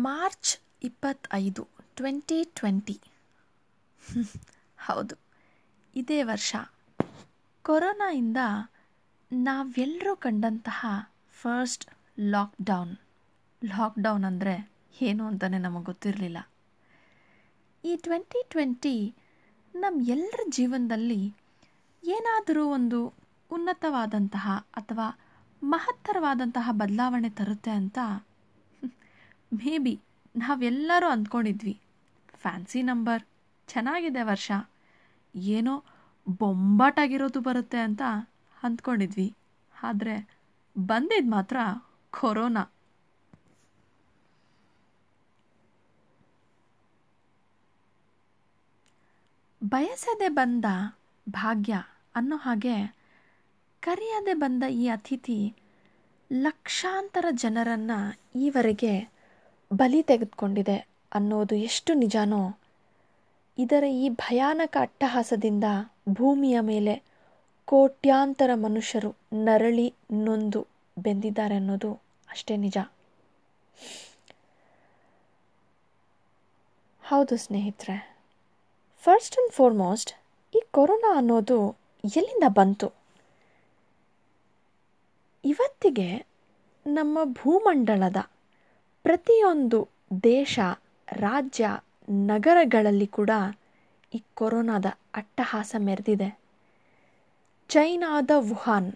March ಇಪ್ಪತ್ತೈದು, twenty twenty. ಹೌದು, ಇದೇ ವರ್ಷ. ಕೊರೋನಾಯಿಂದ ನಾವೆಲ್ಲರೂ ಕಂಡಂತಹ ಫಸ್ಟ್ ಲಾಕ್ಡೌನ್. ಲಾಕ್ಡೌನ್ ಅಂದರೆ ಏನು ಅಂತಲೇ ನಮಗೆ ಗೊತ್ತಿರಲಿಲ್ಲ. ಈ ಟ್ವೆಂಟಿ ಟ್ವೆಂಟಿ ನಮ್ಮ ಎಲ್ಲರ ಜೀವನದಲ್ಲಿ ಏನಾದರೂ ಒಂದು ಉನ್ನತವಾದಂತಹ ಅಥವಾ ಮಹತ್ತರವಾದಂತಹ ಬದಲಾವಣೆ ತರುತ್ತೆ ಅಂತ ಮೇ ಬಿ ನಾವೆಲ್ಲರೂ ಅಂದ್ಕೊಂಡಿದ್ವಿ. ಫ್ಯಾನ್ಸಿ ನಂಬರ್ ಚೆನ್ನಾಗಿದೆ ವರ್ಷ. ಏನೋ ಬೊಂಬಾಟಾಗಿರೋದು ಬರುತ್ತೆ ಅಂತ ಅಂದ್ಕೊಂಡಿದ್ವಿ. ಆದರೆ ಬಂದಿದ್ದು ಮಾತ್ರ ಕೊರೋನಾ. ಬಯಸದೆ ಬಂದ ಭಾಗ್ಯ ಅನ್ನೋ ಹಾಗೆ ಕರೆಯದೆ ಬಂದ ಈ ಅತಿಥಿ ಲಕ್ಷಾಂತರ ಜನರನ್ನು ಈವರೆಗೆ ಬಲಿ ತೆಗೆದುಕೊಂಡಿದೆ ಅನ್ನೋದು ಎಷ್ಟು ನಿಜಾನೋ? ಇದರ ಈ ಭಯಾನಕ ಅಟ್ಟಹಾಸದಿಂದ ಭೂಮಿಯ ಮೇಲೆ ಕೋಟ್ಯಾಂತರ ಮನುಷ್ಯರು ನರಳಿ ನೊಂದು ಬೆಂದಿದ್ದಾರೆ ಅನ್ನೋದು ಅಷ್ಟೇ ನಿಜ. ಹೌದು ಸ್ನೇಹಿತರೆ ಫಸ್ಟ್ ಆ್ಯಂಡ್ ಫಾರ್ಮೋಸ್ಟ್ ಈ ಕೊರೋನಾ ಅನ್ನೋದು ಎಲ್ಲಿಂದ ಬಂತು? ಇವತ್ತಿಗೆ ನಮ್ಮ ಭೂಮಂಡಲದ ಪ್ರತಿಯೊಂದು ದೇಶ, ರಾಜ್ಯ, ನಗರಗಳಲ್ಲಿ ಕೂಡ ಈ ಕೊರೋನಾದ ಅಟ್ಟಹಾಸ ಮೆರೆದಿದೆ. ಚೈನಾದ ವುಹಾನ್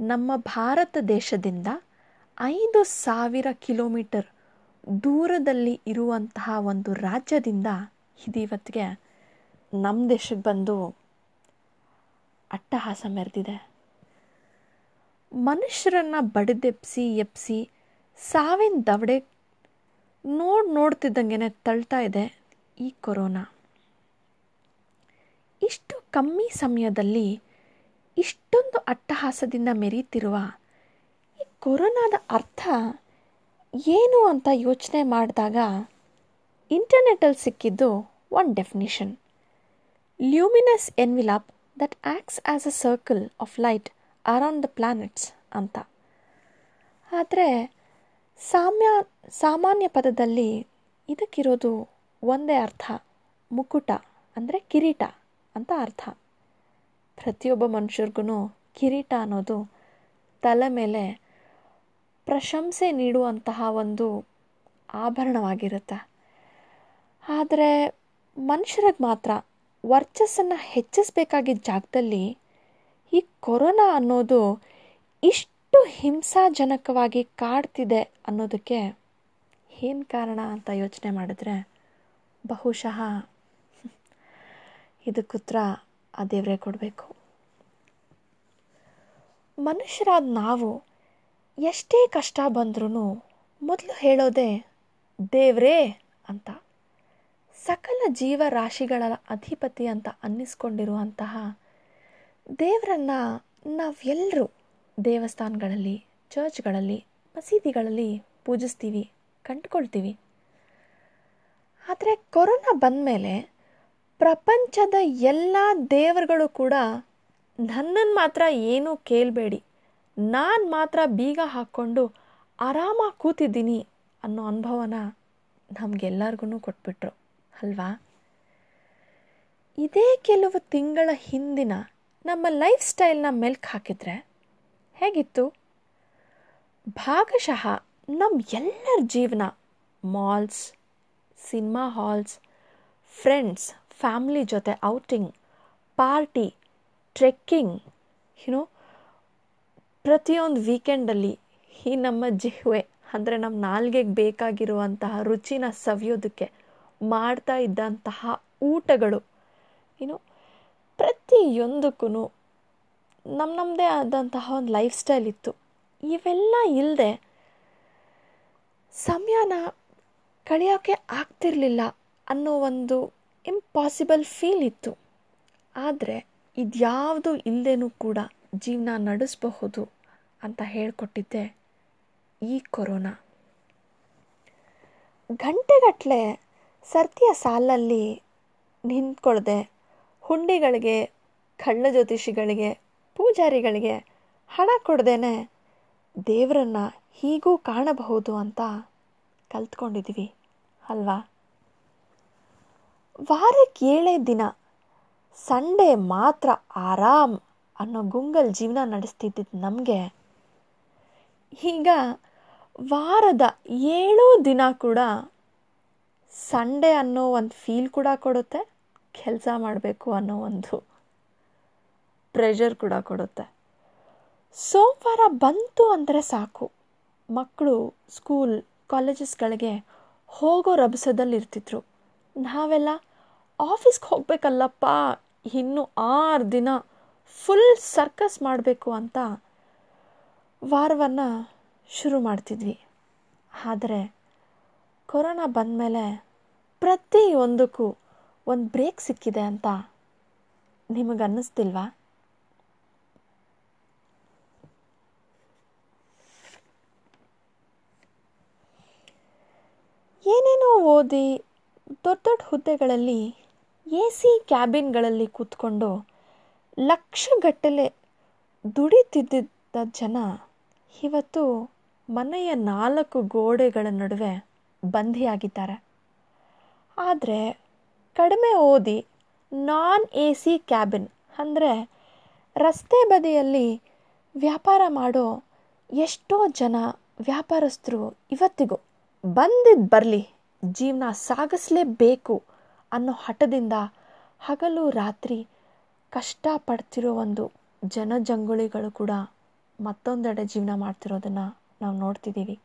ನಮ್ಮ ಭಾರತ ದೇಶದಿಂದ ಐದು ಸಾವಿರ ಕಿಲೋಮೀಟರ್ ದೂರದಲ್ಲಿ ಇರುವಂತಹ ಒಂದು ರಾಜ್ಯದಿಂದ ಇದೀವತ್ತಿಗೆ ನಮ್ಮ ದೇಶಕ್ಕೆ ಬಂದು ಅಟ್ಟಹಾಸ ಮೆರೆದಿದೆ. ಮನುಷ್ಯರನ್ನು ಬಡಿದೆಪ್ಸಿ, ಎಪ್ಸಿ ಸಾವಿನ ದವಡೆ ನೋಡಿ ನೋಡ್ತಿದ್ದಂಗೆ ತಳ್ತಾ ಇದೆ ಈ ಕೊರೋನಾ. ಇಷ್ಟು ಕಮ್ಮಿ ಸಮಯದಲ್ಲಿ ಇಷ್ಟೊಂದು ಅಟ್ಟಹಾಸದಿಂದ ಮೆರೀತಿರುವ ಈ ಕೊರೋನಾದ ಅರ್ಥ ಏನು ಅಂತ ಯೋಚನೆ ಮಾಡಿದಾಗ ಇಂಟರ್ನೆಟಲ್ಲಿ ಸಿಕ್ಕಿದ್ದು one definition. Luminous envelope that acts as a circle of light around the planets ಅಂತ. ಆದರೆ ಸಾಮ್ಯ, ಸಾಮಾನ್ಯ ಪದದಲ್ಲಿ ಇದಕ್ಕಿರೋದು ಒಂದೇ ಅರ್ಥ. ಮುಕುಟ ಅಂದರೆ ಕಿರೀಟ ಅಂತ ಅರ್ಥ. ಪ್ರತಿಯೊಬ್ಬ ಮನುಷ್ಯರಿಗೂ ಕಿರೀಟ ಅನ್ನೋದು ತಲೆ ಮೇಲೆ ಪ್ರಶಂಸೆ ನೀಡುವಂತಹ ಒಂದು ಆಭರಣವಾಗಿರುತ್ತೆ. ಆದರೆ ಮನುಷ್ಯರಿಗೆ ಮಾತ್ರ ವರ್ಚಸ್ಸನ್ನು ಹೆಚ್ಚಿಸಬೇಕಾಗಿದ್ದ ಜಾಗದಲ್ಲಿ ಈ ಕೊರೋನಾ ಅನ್ನೋದು ಇಷ್ಟು ಹಿಂಸಾಜನಕವಾಗಿ ಕಾಡ್ತಿದೆ ಅನ್ನೋದಕ್ಕೆ ಏನು ಕಾರಣ ಅಂತ ಯೋಚನೆ ಮಾಡಿದ್ರೆ ಬಹುಶಃ ಇದಕ್ಕುತ್ರ ಆ ದೇವರೇ ಕೊಡಬೇಕು. ಮನುಷ್ಯರಾದ ನಾವು ಎಷ್ಟೇ ಕಷ್ಟ ಬಂದ್ರೂ ಮೊದಲು ಹೇಳೋದೆ ದೇವ್ರೇ ಅಂತ. ಸಕಲ ಜೀವರಾಶಿಗಳ ಅಧಿಪತಿ ಅಂತ ಅನ್ನಿಸ್ಕೊಂಡಿರುವಂತಹ ದೇವರನ್ನು ನಾವೆಲ್ಲರೂ ದೇವಸ್ಥಾನಗಳಲ್ಲಿ, ಚರ್ಚ್ಗಳಲ್ಲಿ, ಮಸೀದಿಗಳಲ್ಲಿ ಪೂಜಿಸ್ತೀವಿ, ಕಂಡುಕೊಳ್ತೀವಿ. ಆದರೆ ಕೊರೋನಾ ಬಂದ ಮೇಲೆ ಪ್ರಪಂಚದ ಎಲ್ಲ ದೇವರುಗಳು ಕೂಡ ನನ್ನನ್ನು ಮಾತ್ರ ಏನೂ ಕೇಳಬೇಡಿ. ನಾನು ಮಾತ್ರ ಬೀಗ ಹಾಕ್ಕೊಂಡು ಆರಾಮಾಗಿ ಕೂತಿದ್ದೀನಿ ಅನ್ನೋ ಅನುಭವನ ನಮಗೆಲ್ಲರಿಗೂ ಕೊಟ್ಬಿಟ್ರು, ಅಲ್ವಾ? ಇದೇ ಕೆಲವು ತಿಂಗಳ ಹಿಂದಿನ ನಮ್ಮ ಲೈಫ್ ಸ್ಟೈಲ್ನ ಮೆಲ್ಕ್ ಹಾಕಿದ್ರೆ ಹೇಗಿತ್ತು? ಭಾಗಶಃ ನಮ್ಮ ಎಲ್ಲರ ಜೀವನ malls cinema halls friends family ಜೊತೆ ಔಟಿಂಗ್ ಪಾರ್ಟಿ ಟ್ರೆಕ್ಕಿಂಗ್ ಏನೋ ಪ್ರತಿಯೊಂದು ವೀಕೆಂಡಲ್ಲಿ ಈ ನಮ್ಮ ಜಿಹ್ವೆ ಅಂದರೆ ನಮ್ಮ ನಾಲ್ಗೆಗೆ ಬೇಕಾಗಿರುವಂತಹ ರುಚಿನ ಸವಿಯೋದಕ್ಕೆ ಮಾಡ್ತಾ ಇದ್ದಂತಹ ಊಟಗಳು ಏನು ಪ್ರತಿಯೊಂದಕ್ಕೂ ನಮ್ಮ ನಮ್ಮದೇ ಆದಂತಹ ಒಂದು ಲೈಫ್ ಸ್ಟೈಲ್ ಇತ್ತು. ಇವೆಲ್ಲ ಇಲ್ಲದೆ ಸಮಯನ ಕಳೆಯೋಕ್ಕೆ ಆಗ್ತಿರಲಿಲ್ಲ ಅನ್ನೋ ಒಂದು ಇಂಪಾಸಿಬಲ್ ಫೀಲ್ ಇತ್ತು. ಆದರೆ ಇದ್ಯಾವುದು ಇಲ್ಲದೇನೂ ಕೂಡ ಜೀವನ ನಡೆಸಬಹುದು ಅಂತ ಹೇಳಿಕೊಟ್ಟಿದ್ದೆ ಈ ಕೊರೋನಾ. ಗಂಟೆಗಟ್ಟಲೆ ಸರ್ತಿಯ ಸಾಲಲ್ಲಿ ನಿಂತ್ಕೊಳ್ಳದೆ ಹುಂಡಿಗಳಿಗೆ, ಕಳ್ಳ ಜ್ಯೋತಿಷಿಗಳಿಗೆ ಪೂಜಾರಿಗಳಿಗೆ ಹಣ ಕೊಡ್ದೇನೆ ದೇವರನ್ನ ಹೀಗೂ ಕಾಣಬಹುದು ಅಂತ ಕಲ್ತ್ಕೊಂಡಿದ್ದೀವಿ ಅಲ್ವಾ? ವಾರಕ್ಕೆ ಏಳೇ ದಿನ ಸಂಡೇ ಮಾತ್ರ ಆರಾಮ್ ಅನ್ನೋ ಗುಂಗಲ್ ಜೀವನ ನಡೆಸ್ತಿದ್ದಿದ್ದು ನಮಗೆ. ಈಗ ವಾರದ ಏಳು ದಿನ ಕೂಡ ಸಂಡೇ ಅನ್ನೋ ಒಂದು ಫೀಲ್ ಕೂಡ ಕೊಡುತ್ತೆ, ಕೆಲಸ ಮಾಡಬೇಕು ಅನ್ನೋ ಒಂದು ಪ್ರೆಷರ್ ಕೂಡ ಕೊಡುತ್ತೆ. ಸೋಮವಾರ ಬಂತು ಅಂದರೆ ಸಾಕು. ಮಕ್ಕಳು ಸ್ಕೂಲ್ ಕಾಲೇಜಸ್ಗಳಿಗೆ ಹೋಗೋ ರಭಸದಲ್ಲಿ ಇರ್ತಿದ್ರು. ನಾವೆಲ್ಲ ಆಫೀಸ್ಗೆ ಹೋಗಬೇಕಲ್ಲಪ್ಪ, ಇನ್ನು ಆರು ದಿನ ಫುಲ್ ಸರ್ಕಸ್ ಮಾಡಬೇಕು ಅಂತ ವಾರವನ್ನು ಶುರು ಮಾಡ್ತಿದ್ವಿ. ಆದರೆ ಕೊರೋನಾ ಬಂದಮೇಲೆ ಪ್ರತಿಯೊಂದಕ್ಕೂ ಒಂದು ಬ್ರೇಕ್ ಸಿಕ್ಕಿದೆ ಅಂತ ನಿಮಗೆ ಏನೇನೋ ಓದಿ ದೊಡ್ಡ ದೊಡ್ಡ ಹುದ್ದೆಗಳಲ್ಲಿ ಎ ಸಿ ಕ್ಯಾಬಿನ್ಗಳಲ್ಲಿ ಕೂತ್ಕೊಂಡು ಲಕ್ಷಗಟ್ಟಲೆ ದುಡಿತಿದ್ದ ಜನ ಇವತ್ತು ಮನೆಯ ನಾಲ್ಕು ಗೋಡೆಗಳ ನಡುವೆ ಬಂಧಿಯಾಗಿದ್ದಾರೆ. ಆದರೆ ಕಡಿಮೆ ಓದಿ ನಾನ್ ಎ ಸಿ ಕ್ಯಾಬಿನ್ ಅಂದರೆ ರಸ್ತೆ ಬದಿಯಲ್ಲಿ ವ್ಯಾಪಾರ ಮಾಡೋ ಎಷ್ಟೋ ಜನ ವ್ಯಾಪಾರಸ್ಥರು ಇವತ್ತಿಗೂ ಬಂದಿದ್ದು ಬರಲಿ, ಜೀವನ ಸಾಗಿಸ್ಲೇಬೇಕು ಅನ್ನೋ ಹಠದಿಂದ ಹಗಲು ರಾತ್ರಿ ಕಷ್ಟಪಡ್ತಿರೋ ಒಂದು ಜನಜಂಗುಳಿಗಳು ಕೂಡ ಮತ್ತೊಂದೆಡೆ ಜೀವನ ಮಾಡ್ತಿರೋದನ್ನು ನಾವು ನೋಡ್ತಿದ್ದೀವಿ.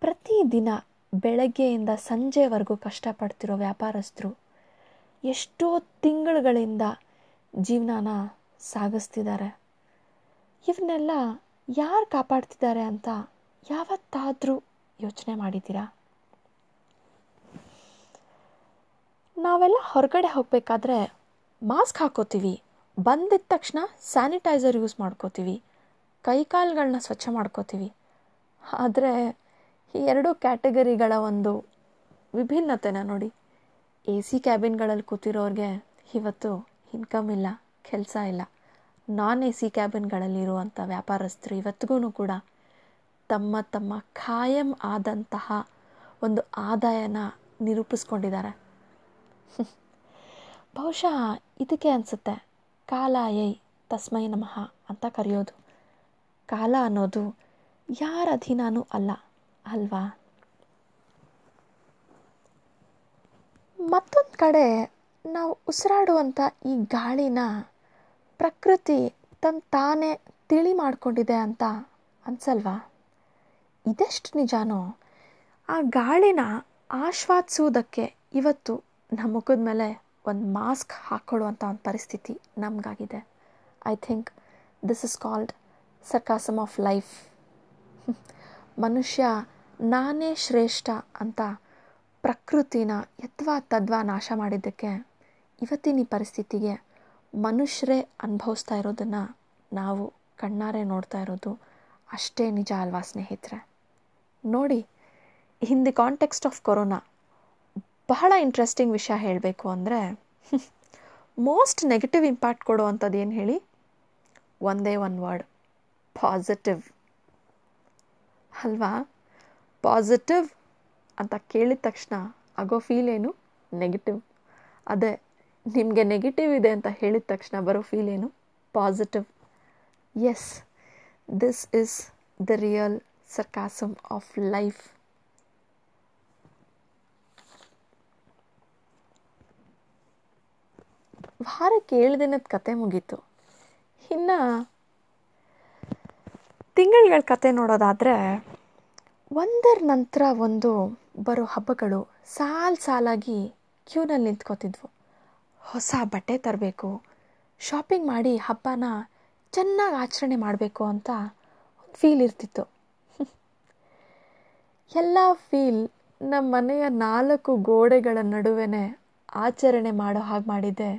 ಪ್ರತಿದಿನ ಬೆಳಗ್ಗೆಯಿಂದ ಸಂಜೆವರೆಗೂ ಕಷ್ಟಪಡ್ತಿರೋ ವ್ಯಾಪಾರಸ್ಥರು ಎಷ್ಟೋ ತಿಂಗಳುಗಳಿಂದ ಜೀವನಾನ ಸಾಗಿಸ್ತಿದ್ದಾರೆ. ಇವನ್ನೆಲ್ಲ ಯಾರು ಕಾಪಾಡ್ತಿದ್ದಾರೆ ಅಂತ ಯಾವತ್ತಾದರೂ ಯೋಚನೆ ಮಾಡಿದ್ದೀರಾ? ನಾವೆಲ್ಲ ಹೊರಗಡೆ ಹೋಗಬೇಕಾದ್ರೆ ಮಾಸ್ಕ್ ಹಾಕೋತೀವಿ. ಬಂದಿದ್ದ ತಕ್ಷಣ ಸ್ಯಾನಿಟೈಸರ್ ಯೂಸ್ ಮಾಡ್ಕೋತೀವಿ. ಕೈಕಾಲುಗಳನ್ನ ಸ್ವಚ್ಛ ಮಾಡ್ಕೋತೀವಿ. ಆದರೆ ಈ ಎರಡು ಕ್ಯಾಟಗರಿಗಳ ಒಂದು ವಿಭಿನ್ನತೆನ ನೋಡಿ. ಎ ಸಿ ಕ್ಯಾಬಿನ್ಗಳಲ್ಲಿ ಕೂತಿರೋರಿಗೆ ಇವತ್ತು ಇನ್ಕಮ್ ಇಲ್ಲ, ಕೆಲಸ ಇಲ್ಲ. ನಾನ್ ಎ ಸಿ ಕ್ಯಾಬಿನ್ಗಳಲ್ಲಿರುವಂಥ ವ್ಯಾಪಾರಸ್ಥರು ಇವತ್ತಿಗೂ ಕೂಡ ತಮ್ಮ ತಮ್ಮ ಖಾಯಂ ಆದಂತಹ ಒಂದು ಆದಾಯನ ನಿರೂಪಿಸ್ಕೊಂಡಿದ್ದಾರೆ. ಬಹುಶಃ ಇದಕ್ಕೆ ಅನಿಸುತ್ತೆ ಕಾಲ ಏಯ್ ತಸ್ಮೈ ನಮಃ ಅಂತ ಕರೆಯೋದು. ಕಾಲ ಅನ್ನೋದು ಯಾರ ಅಧೀನನೂ ಅಲ್ಲ, ಅಲ್ವಾ? ಮತ್ತೊಂದು ಕಡೆ ನಾವು ಉಸಿರಾಡುವಂಥ ಈ ಗಾಳಿನ ಪ್ರಕೃತಿ ತನ್ನ ತಾನೇ ತಿಳಿ ಮಾಡಿಕೊಂಡಿದೆ ಅಂತ ಅನ್ಸಲ್ವಾ? ಇದೆಷ್ಟು ನಿಜಾನೋ ಆ ಗಾಳಿನ ಆಶ್ವಾದಿಸುವುದಕ್ಕೆ ಇವತ್ತು ನಮ್ಮ ಮುಖದ ಮೇಲೆ ಒಂದು ಮಾಸ್ಕ್ ಹಾಕ್ಕೊಳ್ಳುವಂಥ ಒಂದು ಪರಿಸ್ಥಿತಿ ನಮಗಾಗಿದೆ. I think this is called sarcasm of life ಮನುಷ್ಯ ನಾನೇ ಶ್ರೇಷ್ಠ ಅಂತ ಪ್ರಕೃತಿನ ಯತ್ವಾ ತದ್ವಾ ನಾಶ ಮಾಡಿದ್ದಕ್ಕೆ ಇವತ್ತಿನ ಈ ಪರಿಸ್ಥಿತಿಗೆ ಮನುಷ್ಯರೇ ಅನುಭವಿಸ್ತಾ ಇರೋದನ್ನು ನಾವು ಕಣ್ಣಾರೆ ನೋಡ್ತಾ ಇರೋದು ಅಷ್ಟೇ ನಿಜ ಅಲ್ವಾ ಸ್ನೇಹಿತರೆ? ನೋಡಿ in the context of corona ಬಹಳ ಇಂಟ್ರೆಸ್ಟಿಂಗ್ ವಿಷಯ ಹೇಳಬೇಕು ಅಂದರೆ ಮೋಸ್ಟ್ ನೆಗೆಟಿವ್ ಇಂಪ್ಯಾಕ್ಟ್ ಕೊಡುವಂಥದ್ದು ಏನು ಹೇಳಿ? ಒಂದೇ ಒನ್ ವರ್ಡ್ ಪಾಸಿಟಿವ್ ಅಲ್ವಾ? ಪಾಸಿಟಿವ್ ಅಂತ ಕೇಳಿದ ತಕ್ಷಣ ಆಗೋ ಫೀಲ್ ಏನು? ನೆಗೆಟಿವ್ ಅದೇ, ನಿಮಗೆ ನೆಗೆಟಿವ್ ಇದೆ ಅಂತ ಹೇಳಿದ ತಕ್ಷಣ ಬರೋ ಫೀಲ್ ಏನು? Positive is this is the real sarcasm of life ವಾರಕ್ಕೆ ಏಳು ದಿನದ ಕತೆ ಮುಗೀತು. ಇನ್ನು ತಿಂಗಳುಗಳ ಕತೆ ನೋಡೋದಾದರೆ ಒಂದರ ನಂತರ ಒಂದು ಬರೋ ಹಬ್ಬಗಳು ಸಾಲು ಸಾಲಾಗಿ ಕ್ಯೂನಲ್ಲಿ ನಿಂತ್ಕೋತಿದ್ವು. ಹೊಸ ಬಟ್ಟೆ ತರಬೇಕು ಶಾಪಿಂಗ್ ಮಾಡಿ ಹಬ್ಬನ ಚೆನ್ನಾಗಿ ಆಚರಣೆ ಮಾಡಬೇಕು ಅಂತ ಒಂದು ಫೀಲ್ ಇರ್ತಿತ್ತು. ಎಲ್ಲ ಫೀಲ್ ನಮ್ಮ ಮನೆಯ ನಾಲ್ಕು ಗೋಡೆಗಳ ನಡುವೆ ಆಚರಣೆ ಮಾಡೋ ಹಾಗೆ ಮಾಡಿದೆ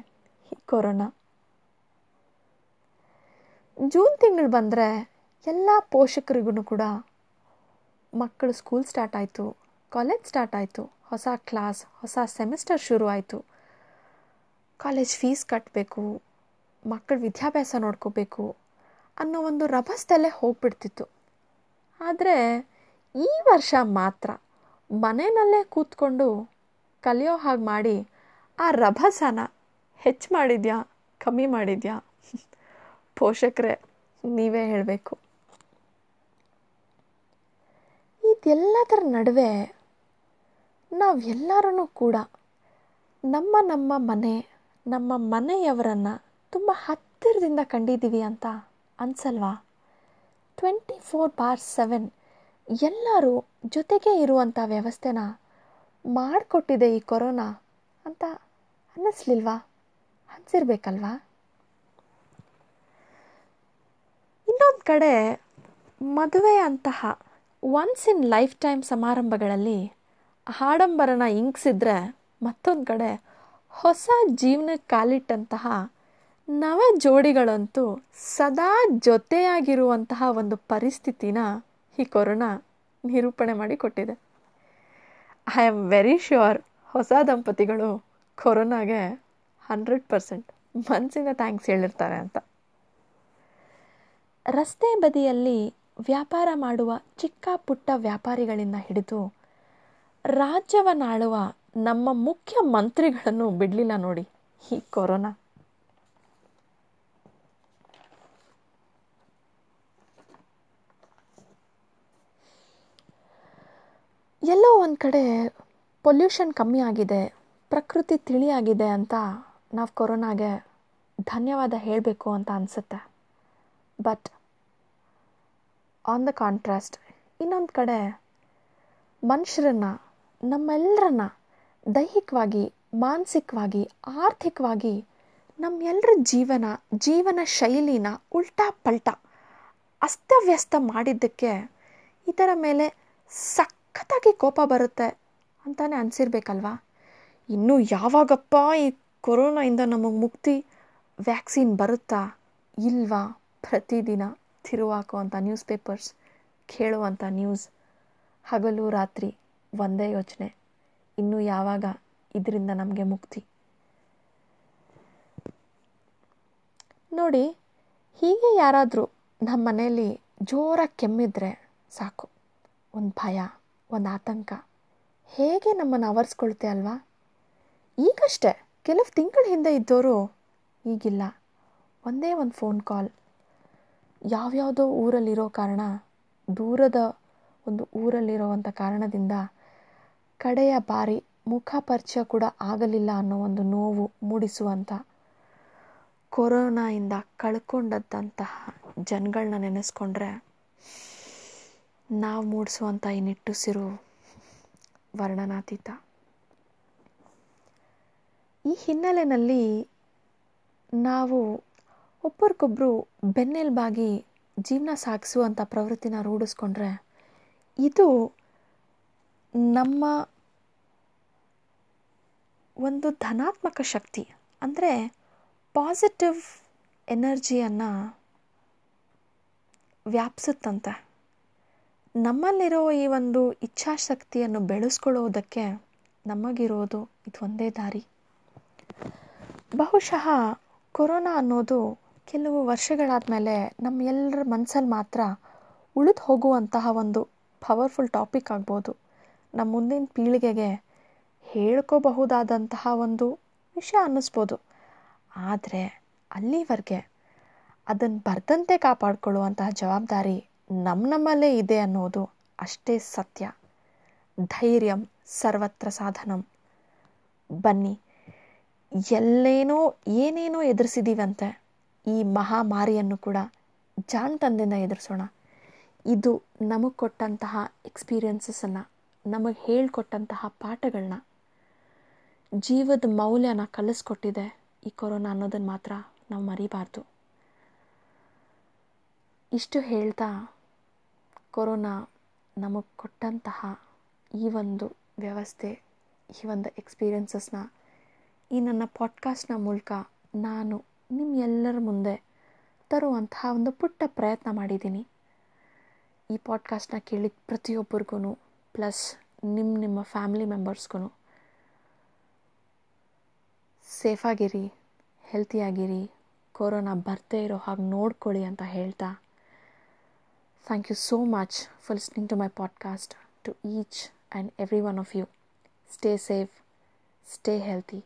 ಈ ಕೊರೋನಾ. ಜೂನ್ ತಿಂಗಳು ಬಂದರೆ ಎಲ್ಲ ಪೋಷಕರಿಗೂ ಕೂಡ ಮಕ್ಕಳು ಸ್ಕೂಲ್ ಸ್ಟಾರ್ಟ್ ಆಯಿತು, ಕಾಲೇಜ್ ಸ್ಟಾರ್ಟ್ ಆಯಿತು, ಹೊಸ ಕ್ಲಾಸ್, ಹೊಸ ಸೆಮಿಸ್ಟರ್ ಶುರು ಆಯಿತು. ಕಾಲೇಜ್ ಫೀಸ್ ಕಟ್ಟಬೇಕು ಮಕ್ಕಳ ವಿದ್ಯಾಭ್ಯಾಸ ನೋಡ್ಕೋಬೇಕು ಅನ್ನೋ ಒಂದು ರಭಸದಲ್ಲೇ ಹೋಗ್ಬಿಡ್ತಿತ್ತು. ಆದರೆ ಈ ವರ್ಷ ಮಾತ್ರ ಮನೆಯಲ್ಲೇ ಕೂತ್ಕೊಂಡು ಕಲಿಯೋ ಹಾಗೆ ಮಾಡಿ, ಆ ರಭಸನ ಹೆಚ್ಚು ಮಾಡಿದ್ಯಾ, ಕಮ್ಮಿ ಮಾಡಿದ್ಯಾ? ಪೋಷಕರೇ, ನೀವೇ ಹೇಳಬೇಕು. ಇದೆಲ್ಲದರ ನಡುವೆ ನಾವೆಲ್ಲರೂ ಕೂಡ ನಮ್ಮ ನಮ್ಮ ಮನೆ, ನಮ್ಮ ಮನೆಯವರನ್ನು ತುಂಬ ಹತ್ತಿರದಿಂದ ಕಂಡಿದ್ದೀವಿ ಅಂತ ಅನ್ಸಲ್ವಾ? ಟ್ವೆಂಟಿ ಫೋರ್ ಬಾರ್ ಸೆವೆನ್ ಎಲ್ಲರೂ ಜೊತೆಗೆ ಇರುವಂಥ ವ್ಯವಸ್ಥೆನ ಮಾಡಿಕೊಟ್ಟಿದೆ ಈ ಕೊರೋನಾ ಅಂತ ಅನ್ನಿಸ್ಲಿಲ್ವಾ? ಅನಿಸಿರ್ಬೇಕಲ್ವಾ? ಇನ್ನೊಂದು ಕಡೆ ಮದುವೆ ಅಂತಹ ಒನ್ಸ್ ಇನ್ ಲೈಫ್ ಟೈಮ್ ಸಮಾರಂಭಗಳಲ್ಲಿ ಆಡಂಬರನ ಇಂಗ್ಸಿದ್ರೆ ಮತ್ತೊಂದು ಕಡೆ ಹೊಸ ಜೀವನ ಕಾಲಿಟ್ಟಂತಹ ನವ ಜೋಡಿಗಳಂತೂ ಸದಾ ಜೊತೆಯಾಗಿರುವಂತಹ ಒಂದು ಪರಿಸ್ಥಿತಿನ ಈ ಕೊರೋನಾ ನಿರೂಪಣೆ ಮಾಡಿ ಕೊಟ್ಟಿದೆ. ಐ ಆಮ್ ವೆರಿ ಶ್ಯೂರ್ ಹೊಸ ದಂಪತಿಗಳು ಕೊರೋನಾಗೆ ಹಂಡ್ರೆಡ್ ಪರ್ಸೆಂಟ್ ಮನಸ್ಸಿಂದ ಥ್ಯಾಂಕ್ಸ್ ಹೇಳಿರ್ತಾರೆ ಅಂತ. ರಸ್ತೆ ಬದಿಯಲ್ಲಿ ವ್ಯಾಪಾರ ಮಾಡುವ ಚಿಕ್ಕ ಪುಟ್ಟ ವ್ಯಾಪಾರಿಗಳಿಂದ ಹಿಡಿದು ರಾಜ್ಯವನ್ನಾಳುವ ನಮ್ಮ ಮುಖ್ಯ ಮಂತ್ರಿಗಳನ್ನು ಬಿಡಲಿಲ್ಲ ನೋಡಿ ಈ ಕೊರೋನಾ ಎಲ್ಲೋ ಒಂದು ಕಡೆ ಪೊಲ್ಯೂಷನ್ ಕಮ್ಮಿ ಆಗಿದೆ, ಪ್ರಕೃತಿ ತಿಳಿಯಾಗಿದೆ ಅಂತ ನಾವು ಕೊರೋನಾಗೆ ಧನ್ಯವಾದ ಹೇಳಬೇಕು ಅಂತ ಅನಿಸುತ್ತೆ. ಬಟ್ ಆನ್ ದ ಕಾಂಟ್ರಾಸ್ಟ್ ಇನ್ನೊಂದು ಕಡೆ ಮನುಷ್ಯರನ್ನ ನಮ್ಮೆಲ್ಲರನ್ನ ದೈಹಿಕವಾಗಿ, ಮಾನಸಿಕವಾಗಿ, ಆರ್ಥಿಕವಾಗಿ ನಮ್ಮೆಲ್ಲರ ಜೀವನ ಜೀವನ ಶೈಲಿನ ಉಲ್ಟಾ ಪಲ್ಟಾ ಅಸ್ತವ್ಯಸ್ತ ಮಾಡಿದ್ದಕ್ಕೆ ಇದರ ಮೇಲೆ ಸಖತ್ತಾಗಿ ಕೋಪ ಬರುತ್ತೆ ಅಂತಾನೆ ಅನಿಸಿರ್ಬೇಕಲ್ವಾ? ಇನ್ನು ಯಾವಾಗಪ್ಪ ಈ ಕೊರೋನಾಯಿಂದ ನಮಗೆ ಮುಕ್ತಿ ವ್ಯಾಕ್ಸಿನ್ ಬರುತ್ತಾ? ಇಲ್ವಾ? ಪ್ರತಿದಿನ ತಿರುವಾಕುವಂಥ ನ್ಯೂಸ್ ಪೇಪರ್ಸ್ ಕೇಳುವಂಥ ನ್ಯೂಸ್. ಹಗಲು ರಾತ್ರಿ ಒಂದೇ ಯೋಚನೆ. ಇನ್ನು ಯಾವಾಗ ಇದರಿಂದ ನಮಗೆ ಮುಕ್ತಿ? ನೋಡಿ, ಹೀಗೆ ಯಾರಾದರೂ ನಮ್ಮ ಮನೆಯಲ್ಲಿ ಜೋರಾಗಿ ಕೆಮ್ಮಿದ್ರೆ ಸಾಕು. ಒಂದು ಭಯ. ಒಂದು ಆತಂಕ. ಹೇಗೆ ನಮ್ಮನ್ನು ಆವರಿಸ್ಕೊಳ್ತೆ ಅಲ್ವಾ? ಈಗಷ್ಟೇ ಕೆಲವು ತಿಂಗಳ ಹಿಂದೆ ಇದ್ದವರು ಈಗಿಲ್ಲ. ಒಂದೇ ಒಂದು ಫೋನ್ ಕಾಲ್. ಯಾವ್ಯಾವುದೋ ಊರಲ್ಲಿರೋ ಕಾರಣ, ದೂರದ ಒಂದು ಊರಲ್ಲಿರೋವಂಥ ಕಾರಣದಿಂದ ಕಡೆಯ ಬಾರಿ ಮುಖ ಪರಿಚಯ ಕೂಡ ಆಗಲಿಲ್ಲ ಅನ್ನೋ ಒಂದು ನೋವು ಮೂಡಿಸುವಂಥ ಕೊರೋನಾಯಿಂದ ಕಳ್ಕೊಂಡದ್ದಂತಹ ಜನಗಳನ್ನ ನೆನೆಸ್ಕೊಂಡ್ರೆ ನಾವು ಮೂಡಿಸುವಂಥ ಈ ನಿಟ್ಟುಸಿರು ವರ್ಣನಾತೀತ. ಈ ಹಿನ್ನೆಲೆಯಲ್ಲಿ ನಾವು ಒಬ್ಬರಿಗೊಬ್ಬರು ಬೆನ್ನೆಲುಬಾಗಿ ಜೀವನ ಸಾಗಿಸುವಂಥ ಪ್ರವೃತ್ತಿನ ರೂಢಿಸ್ಕೊಂಡ್ರೆ ಇದು ನಮ್ಮ ಒಂದು ಧನಾತ್ಮಕ ಶಕ್ತಿ. ಅಂದರೆ ಪಾಸಿಟಿವ್ ಎನರ್ಜಿಯನ್ನು ವ್ಯಾಪಿಸುತ್ತಂತೆ. ನಮ್ಮಲ್ಲಿರೋ ಈ ಒಂದು ಇಚ್ಛಾಶಕ್ತಿಯನ್ನು ಬೆಳೆಸ್ಕೊಳ್ಳೋದಕ್ಕೆ ನಮಗಿರೋದು ಇದೊಂದೇ ದಾರಿ. ಬಹುಶಃ ಕೊರೋನಾ ಅನ್ನೋದು ಕೆಲವು ವರ್ಷಗಳಾದ ಮೇಲೆ ನಮ್ಮ ಎಲ್ಲರ ಮನಸ್ಸಲ್ಲಿ ಮಾತ್ರ ಉಳಿದು ಹೋಗುವಂತಹ ಒಂದು ಪವರ್ಫುಲ್ ಟಾಪಿಕ್ ಆಗ್ಬೋದು. ನಮ್ಮ ಮುಂದಿನ ಪೀಳಿಗೆಗೆ ಹೇಳ್ಕೋಬಹುದಾದಂತಹ ಒಂದು ವಿಷಯ ಅನ್ನಿಸ್ಬೋದು. ಆದರೆ ಅಲ್ಲಿವರೆಗೆ ಅದನ್ನು ಬರ್ದಂತೆ ಕಾಪಾಡಿಕೊಳ್ಳುವಂತಹ ಜವಾಬ್ದಾರಿ ನಮ್ಮ ನಮ್ಮಲ್ಲೇ ಇದೆ ಅನ್ನೋದು ಅಷ್ಟೇ ಸತ್ಯ. ಧೈರ್ಯಂ ಸರ್ವತ್ರ ಸಾಧನಂ. ಬನ್ನಿ, ಎಲ್ಲೇನೋ ಏನೇನೋ ಎದುರಿಸಿದೀವಂತೆ ಈ ಮಹಾಮಾರಿಯನ್ನು ಕೂಡ ಜಾಣ್ತನದಿಂದ ಎದುರಿಸೋಣ. ಇದು ನಮಗೆ ಕೊಟ್ಟಂತಹ ಎಕ್ಸ್ಪೀರಿಯನ್ಸಸನ್ನು ನಮಗೆ ಹೇಳ್ಕೊಟ್ಟಂತಹ ಪಾಠಗಳನ್ನ ಜೀವದ ಮೌಲ್ಯನ ಕಲಿಸ್ಕೊಟ್ಟಿದೆ ಈ ಕೊರೋನಾ ಅನ್ನೋದನ್ನು ಮಾತ್ರ ನಾವು ಮರಿಬಾರ್ದು. ಇಷ್ಟು ಹೇಳ್ತಾ ಕೊರೋನಾ ನಮಗೆ ಕೊಟ್ಟಂತಹ ಈ ಒಂದು ವ್ಯವಸ್ಥೆ, ಈ ಒಂದು ಎಕ್ಸ್ಪೀರಿಯನ್ಸಸ್ನ ಈ ನನ್ನ ಪಾಡ್ಕಾಸ್ಟ್ನ ಮೂಲಕ ನಾನು ನಿಮ್ಮೆಲ್ಲರ ಮುಂದೆ ತರುವಂತಹ ಒಂದು ಪುಟ್ಟ ಪ್ರಯತ್ನ ಮಾಡಿದ್ದೀನಿ. ಈ ಪಾಡ್ಕಾಸ್ಟ್ನ ಕೇಳಿದ ಪ್ರತಿಯೊಬ್ಬರಿಗೂ ಪ್ಲಸ್ ನಿಮ್ಮ ನಿಮ್ಮ ಫ್ಯಾಮಿಲಿ ಮೆಂಬರ್ಸ್ಗೂ ಸೇಫಾಗಿರಿ ಹೆಲ್ತಿಯಾಗಿರಿ ಕೊರೋನಾ ಬರ್ತೇ ಇರೋ ಹಾಗೆ ನೋಡ್ಕೊಳ್ಳಿ ಅಂತ ಹೇಳ್ತಾ Thank you so much for listening to my podcast, to each and every one of you stay safe stay healthy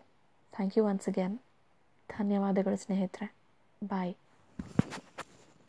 thank you once again ಧನ್ಯವಾದಗಳು ಸ್ನೇಹಿತರೆ ಬಾಯ್